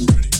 ready.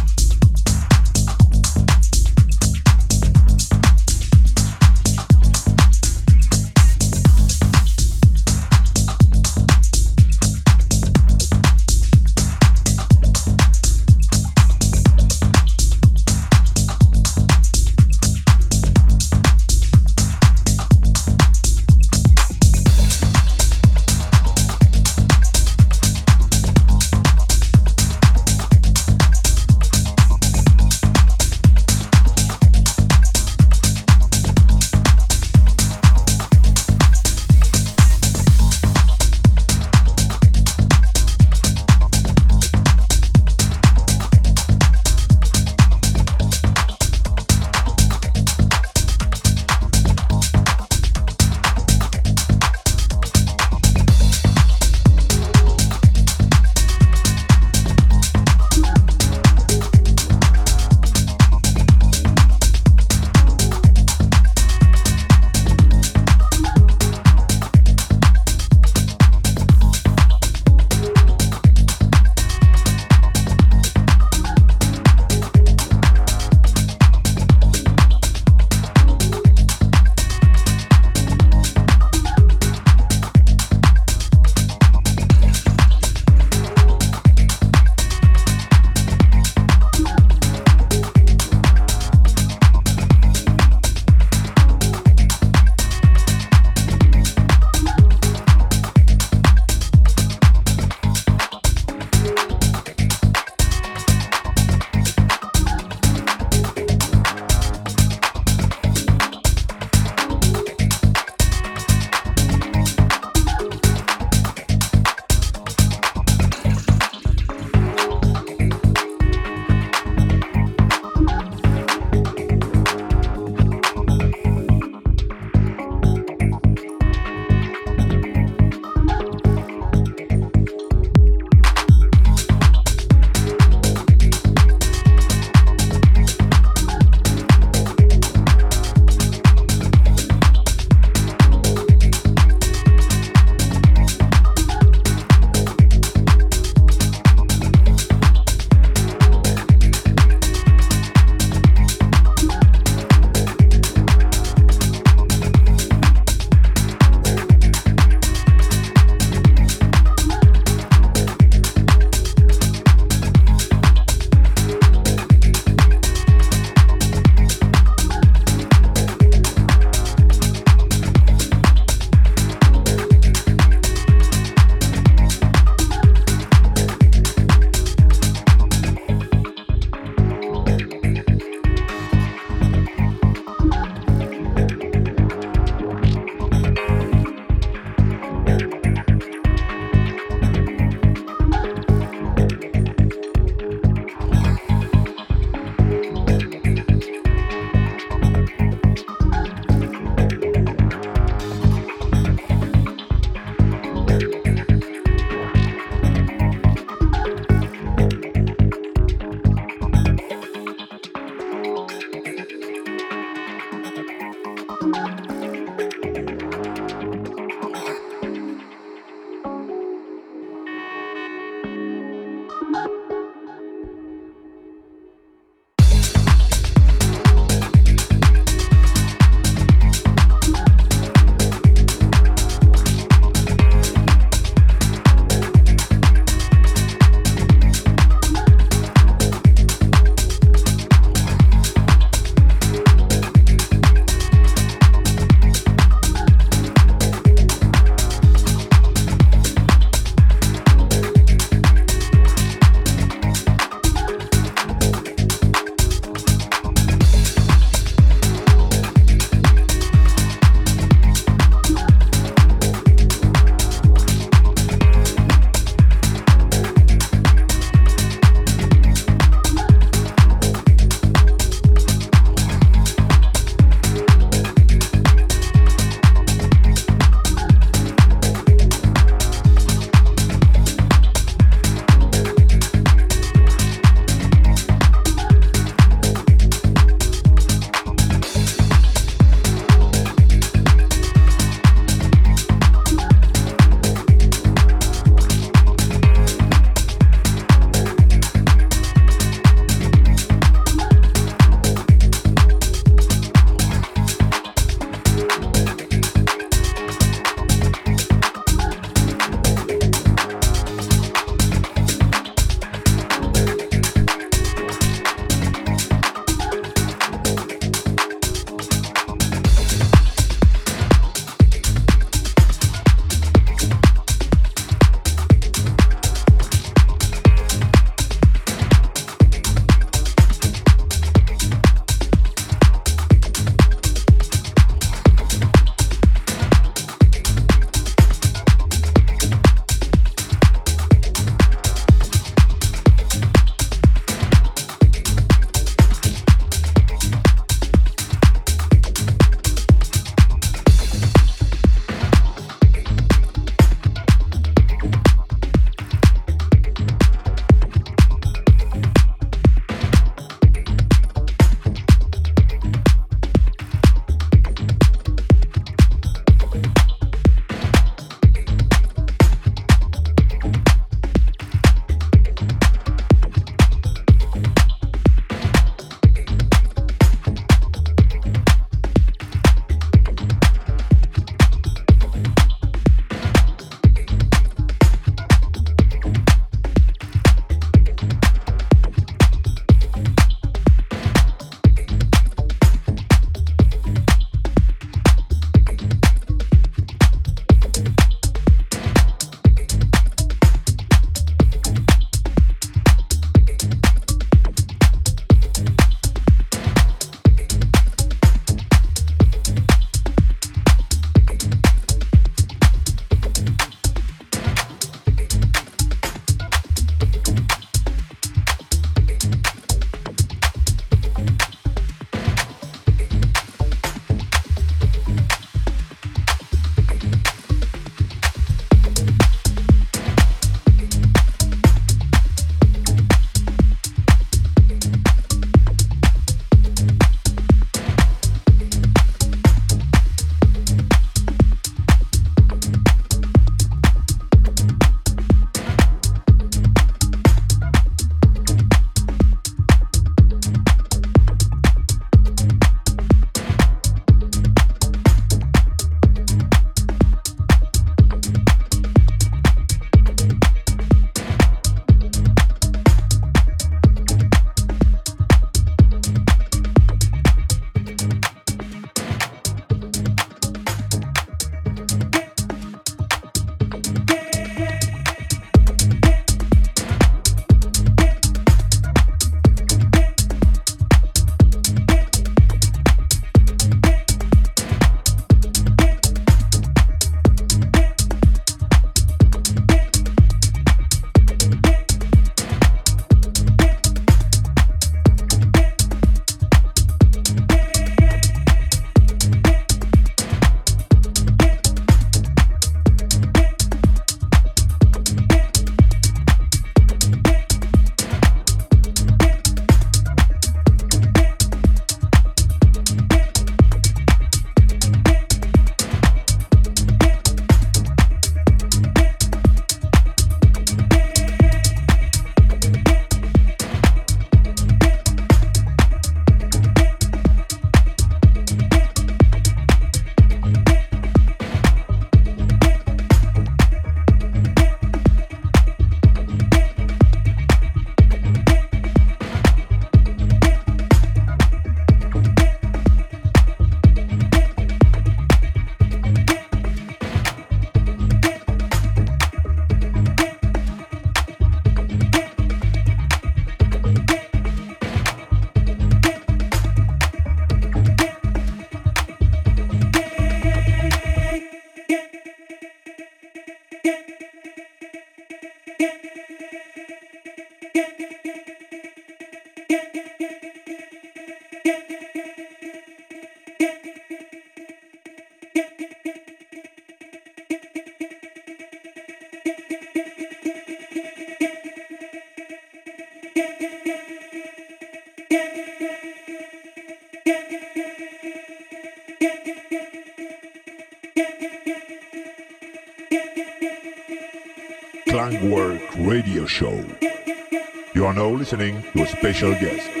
Listening to a special guest.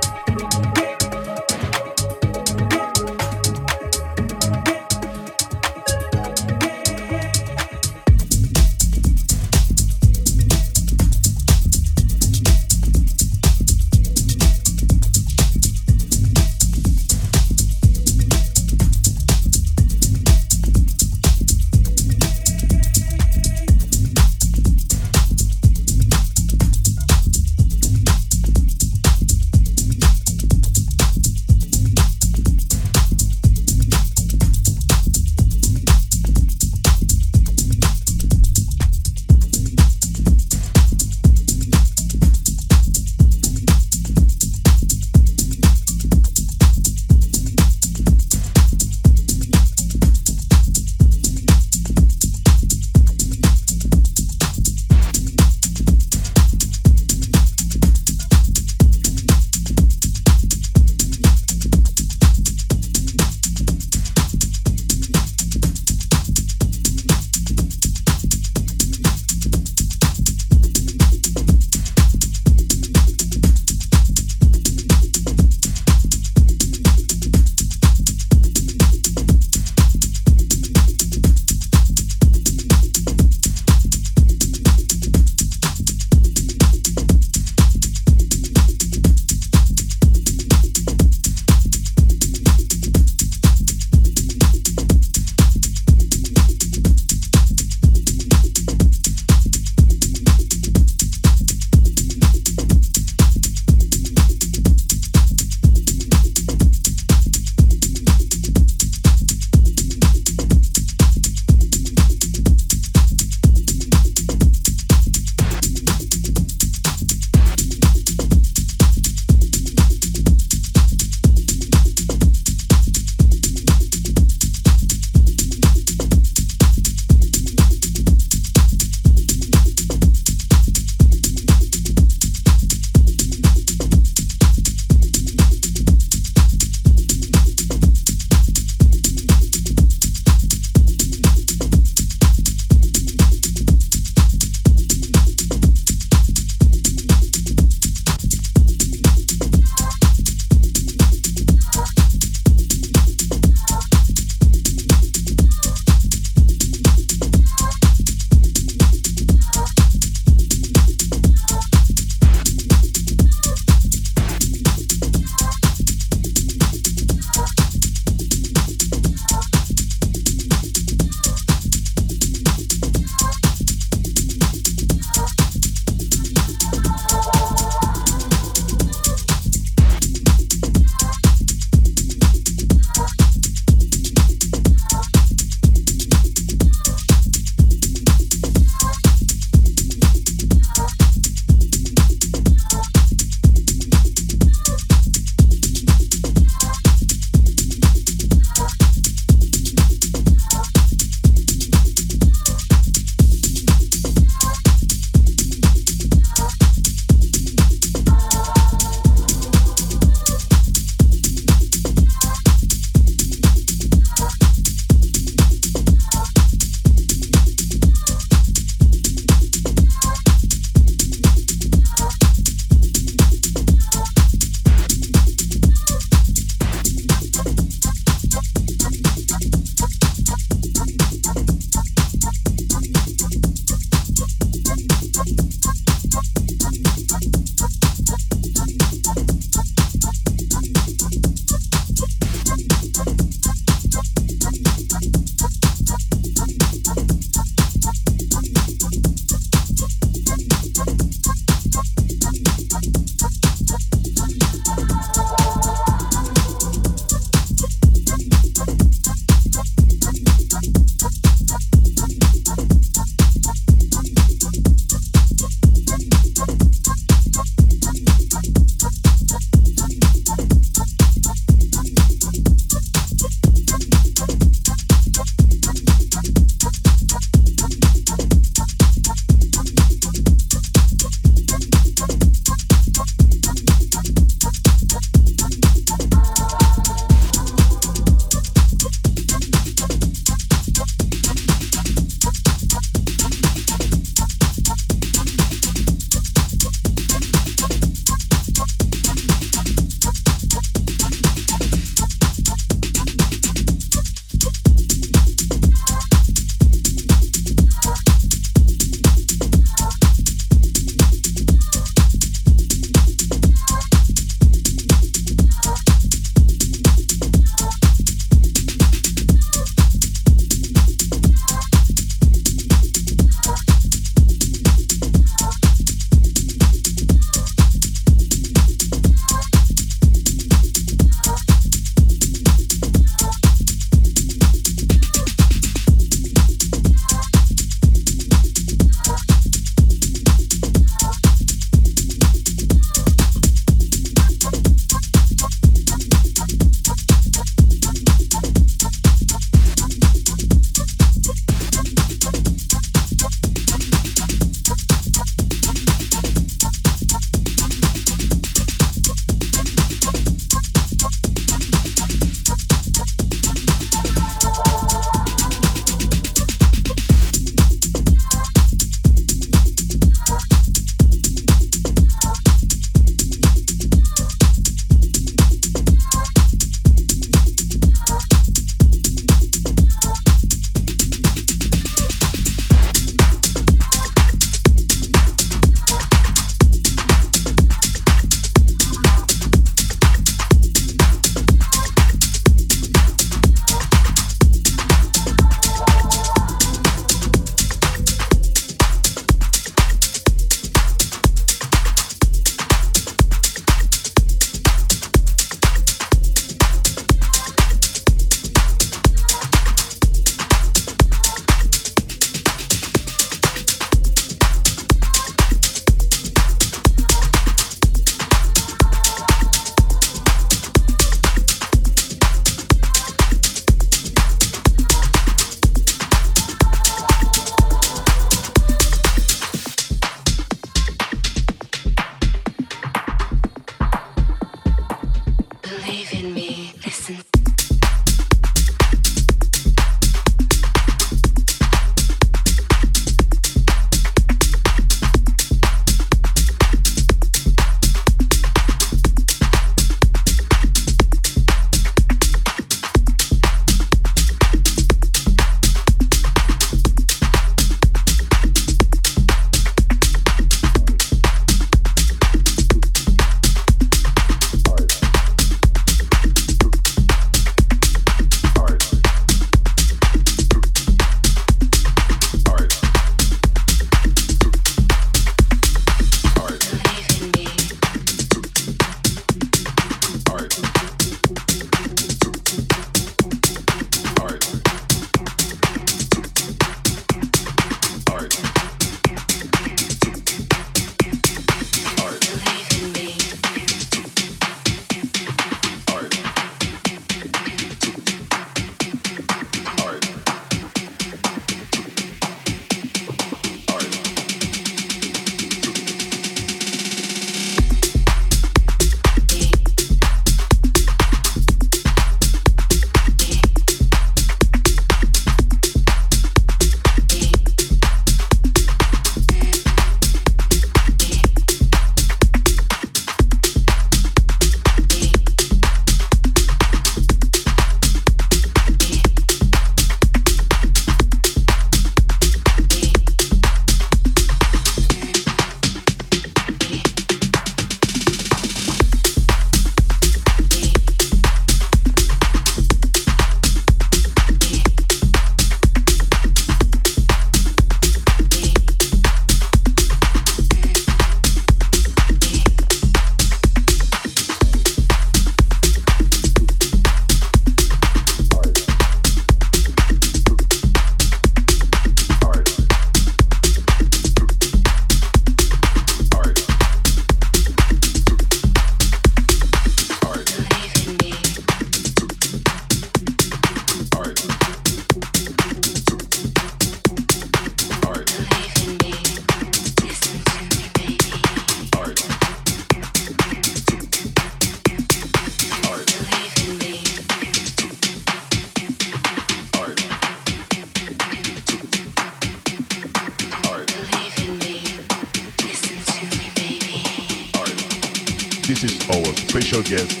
Jazz.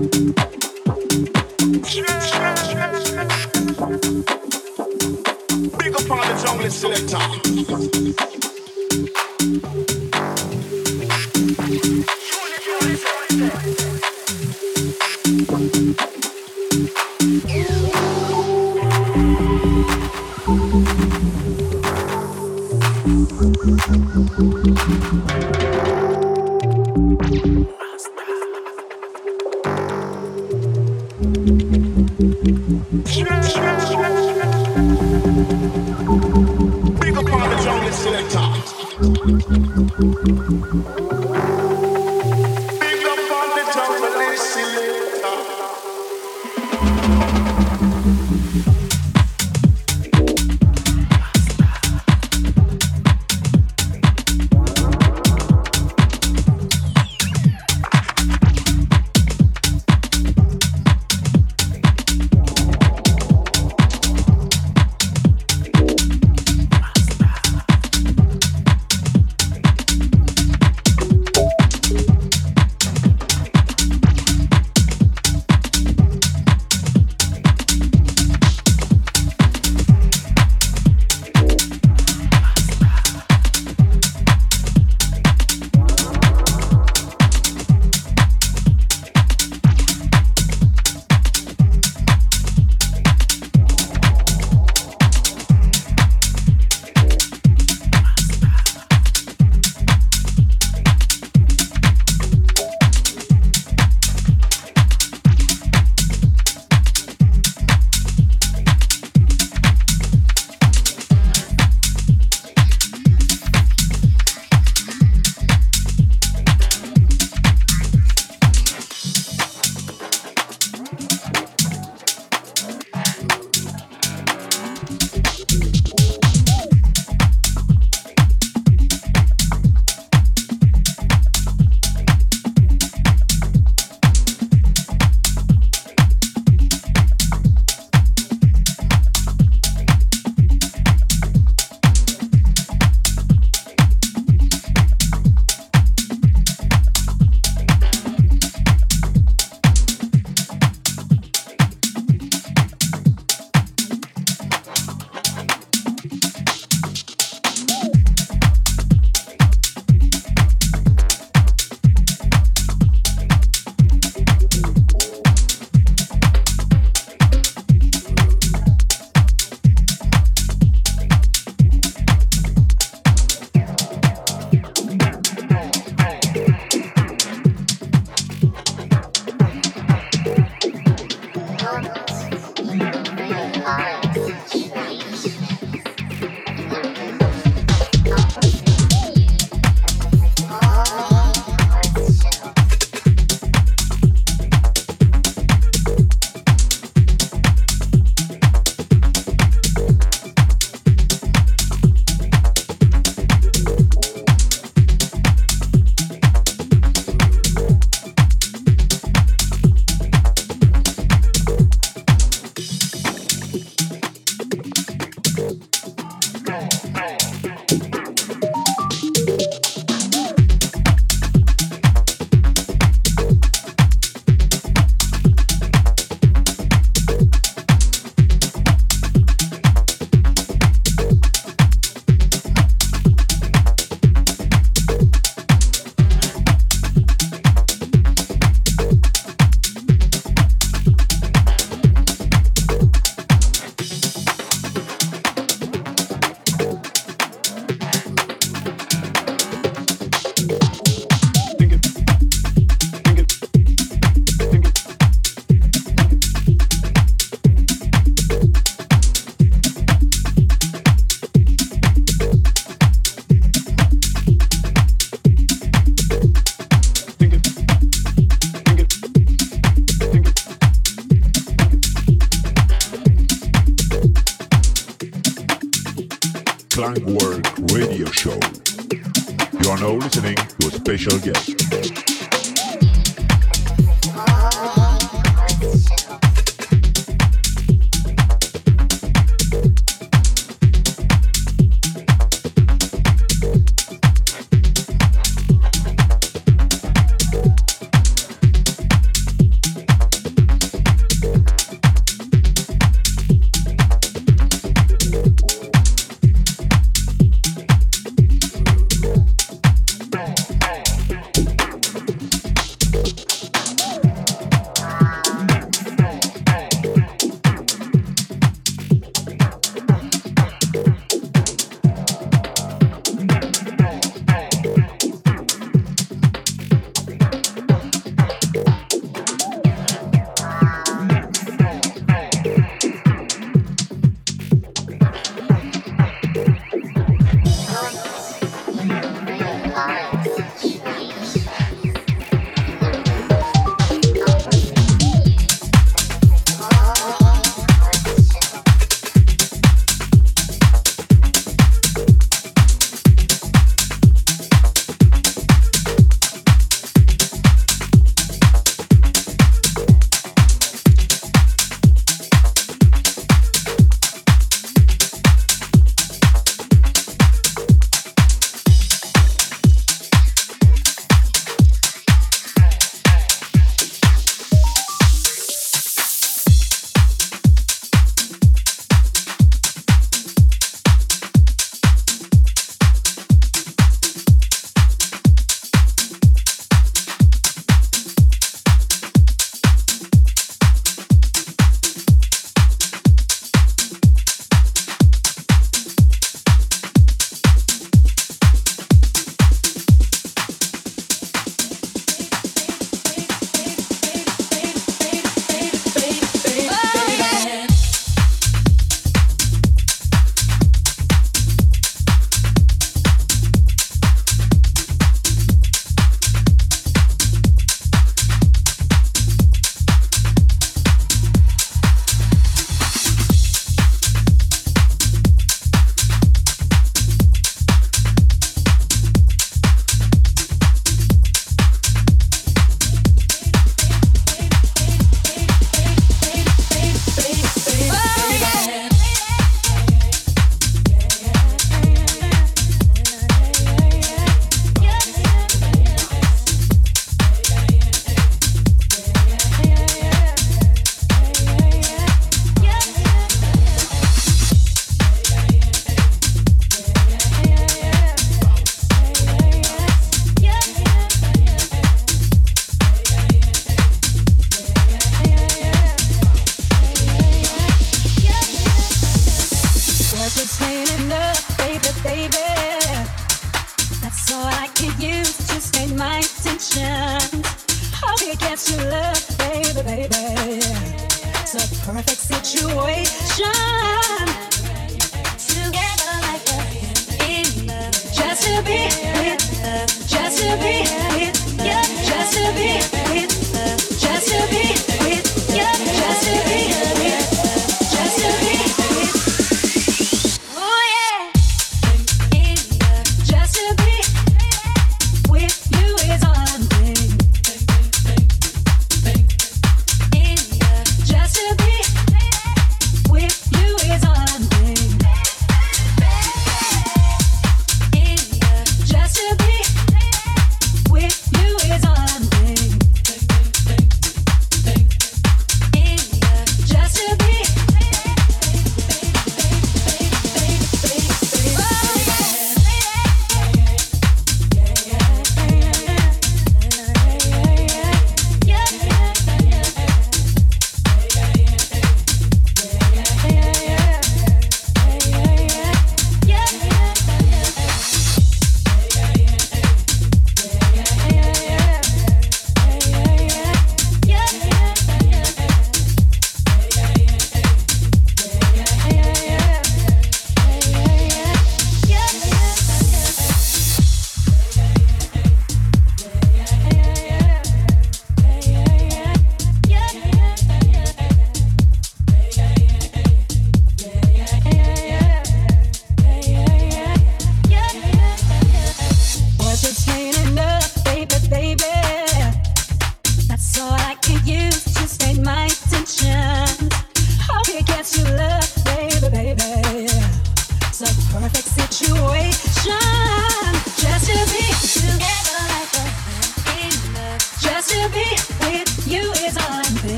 Big up on the jungle selector.